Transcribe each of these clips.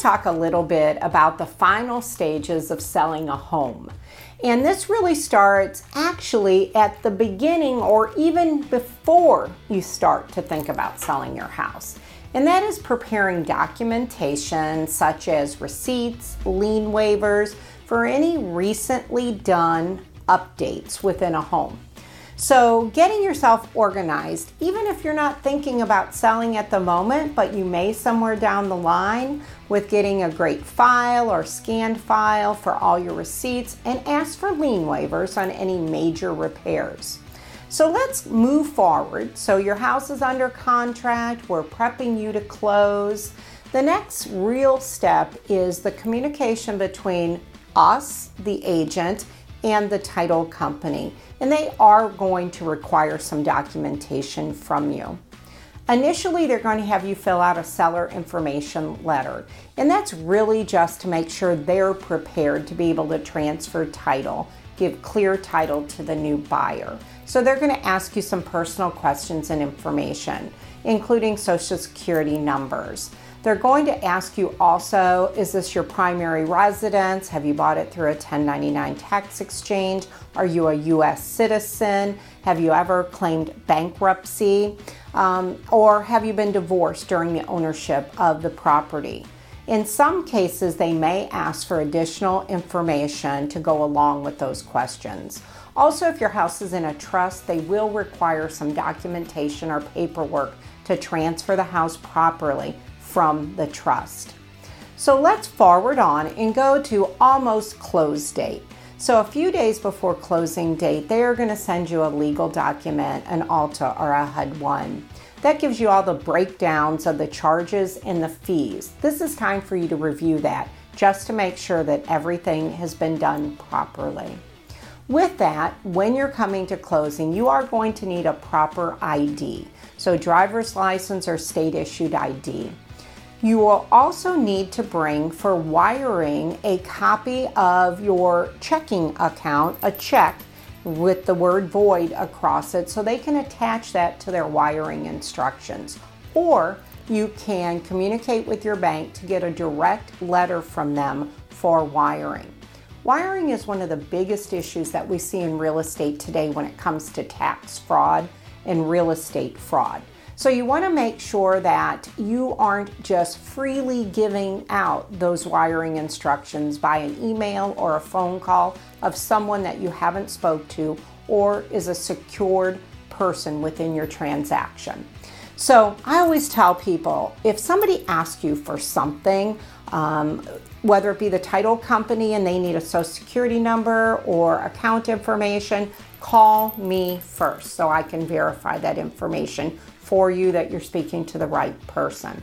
talk a little bit about the final stages of selling a home. And this really starts actually at the beginning or even before you start to think about selling your house. And that is preparing documentation such as receipts, lien waivers for any recently done updates within a home. So, getting yourself organized, even if you're not thinking about selling at the moment, but you may somewhere down the line with getting a great file or scanned file for all your receipts and ask for lien waivers on any major repairs. So, let's move forward. So, your house is under contract, we're prepping you to close. The next real step is the communication between us, the agent, and the title company, and they are going to require some documentation from you. Initially, they're going to have you fill out a seller information letter, and that's really just to make sure they're prepared to be able to transfer title, give clear title to the new buyer. So, they're going to ask you some personal questions and information, including social security numbers. They're going to ask you also is this your primary residence? Have you bought it through a 1099 tax exchange? Are you a US citizen? Have you ever claimed bankruptcy? Um, or have you been divorced during the ownership of the property? In some cases, they may ask for additional information to go along with those questions. Also, if your house is in a trust, they will require some documentation or paperwork to transfer the house properly from the trust. So let's forward on and go to almost close date. So a few days before closing date, they are going to send you a legal document, an ALTA or a HUD-1. That gives you all the breakdowns of the charges and the fees. This is time for you to review that just to make sure that everything has been done properly. With that, when you're coming to closing, you are going to need a proper ID. So driver's license or state issued ID. You will also need to bring for wiring a copy of your checking account, a check with the word void across it, so they can attach that to their wiring instructions. Or you can communicate with your bank to get a direct letter from them for wiring. Wiring is one of the biggest issues that we see in real estate today when it comes to tax fraud and real estate fraud. So you want to make sure that you aren't just freely giving out those wiring instructions by an email or a phone call of someone that you haven't spoke to or is a secured person within your transaction. So I always tell people if somebody asks you for something, um, whether it be the title company and they need a social security number or account information, call me first so I can verify that information for you that you're speaking to the right person.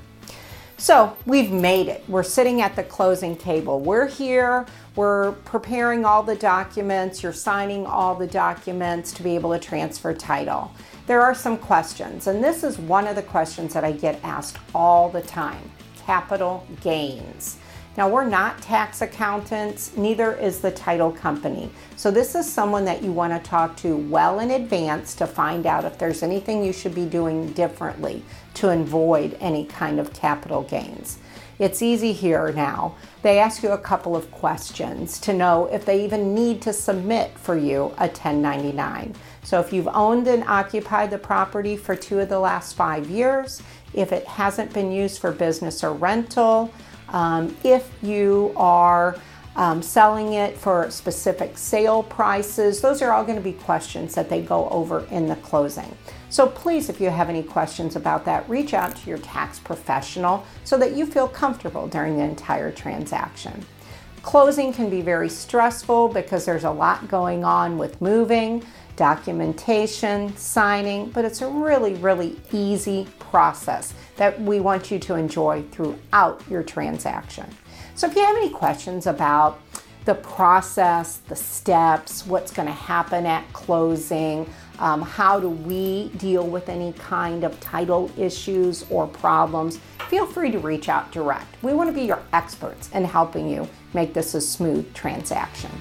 So we've made it. We're sitting at the closing table. We're here. We're preparing all the documents. You're signing all the documents to be able to transfer title. There are some questions, and this is one of the questions that I get asked all the time capital gains. Now, we're not tax accountants, neither is the title company. So, this is someone that you want to talk to well in advance to find out if there's anything you should be doing differently to avoid any kind of capital gains. It's easy here now. They ask you a couple of questions to know if they even need to submit for you a 1099. So, if you've owned and occupied the property for two of the last five years, if it hasn't been used for business or rental, um, if you are um, selling it for specific sale prices, those are all going to be questions that they go over in the closing. So please, if you have any questions about that, reach out to your tax professional so that you feel comfortable during the entire transaction. Closing can be very stressful because there's a lot going on with moving, documentation, signing, but it's a really, really easy process that we want you to enjoy throughout your transaction. So if you have any questions about the process, the steps, what's going to happen at closing, um, how do we deal with any kind of title issues or problems, feel free to reach out direct. We want to be your experts in helping you make this a smooth transaction.